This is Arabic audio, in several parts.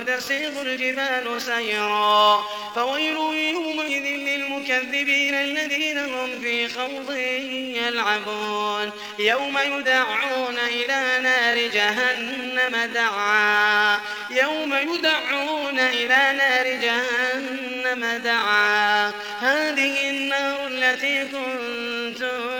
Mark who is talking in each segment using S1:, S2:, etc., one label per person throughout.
S1: وتسير الجبال سيرا فويل يومئذ للمكذبين الذين هم في خوض يلعبون يوم يدعون إلى نار جهنم دعا يوم يدعون إلى نار جهنم دعا هذه النار التي كنتم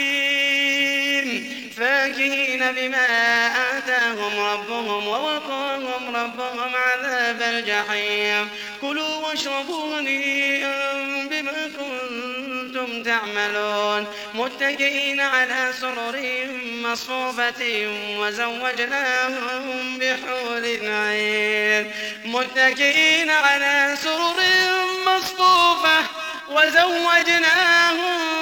S1: فاكهين بما آتاهم ربهم ووقاهم ربهم عذاب الجحيم كلوا واشربوا هنيئا بما كنتم تعملون متكئين على سرر مصفوفة وزوجناهم بحور عين متكئين على سرر مصفوفة وزوجناهم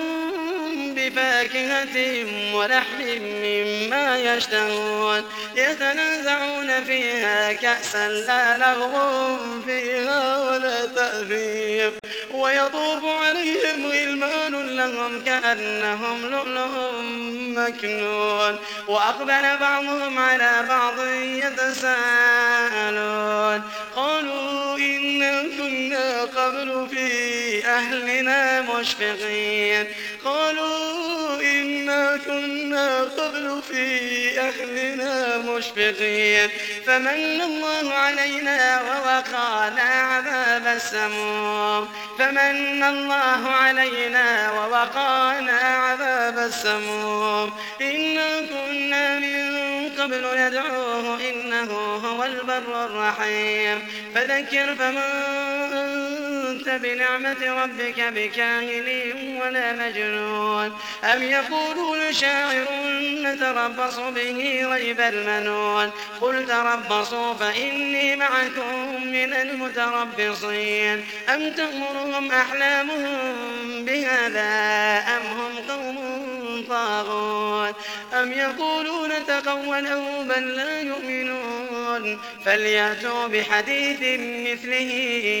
S1: بفاكهة ولحم مما يشتهون يتنازعون فيها كأسا لا لغو فيها ولا تأثيم ويطوف عليهم غلمان لهم كأنهم لؤلؤ مكنون وأقبل بعضهم على بعض يتساءلون قالوا إنا كنا قبل في أهلنا مشفقين قالوا إنا كنا قبل في أهلنا مشفقين فمن الله علينا ووقانا عذاب السموم فمن الله علينا ووقانا عذاب السموم إنا كنا من قبل ندعوه إنه هو البر الرحيم فذكر فمن كنت بنعمة ربك بكاهن ولا مجنون أم يقولون شاعر نتربص به ريب المنون قل تربصوا فإني معكم من المتربصين أم تأمرهم أحلامهم بهذا أم هم قوم طاغون أم يقولون تقوله بل لا يؤمنون فليأتوا بحديث مثله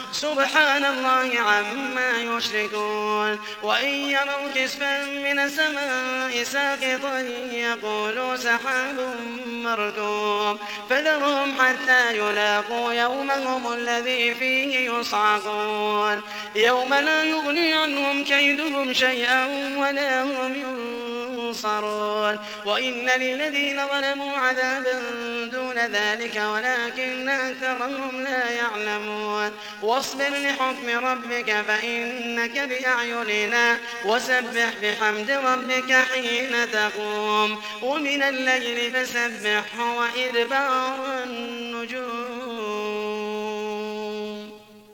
S1: سبحان الله عما يشركون وإن يروا كسفا من السماء ساقطا يقولوا سحاب مركوم فذرهم حتى يلاقوا يومهم الذي فيه يصعقون يوم لا يغني عنهم كيدهم شيئا ولا هم ينصرون وإن للذين ظلموا عذابا ذلك ولكن أكثرهم لا يعلمون واصبر لحكم ربك فإنك بأعيننا وسبح بحمد ربك حين تقوم ومن الليل فسبح وإدبار النجوم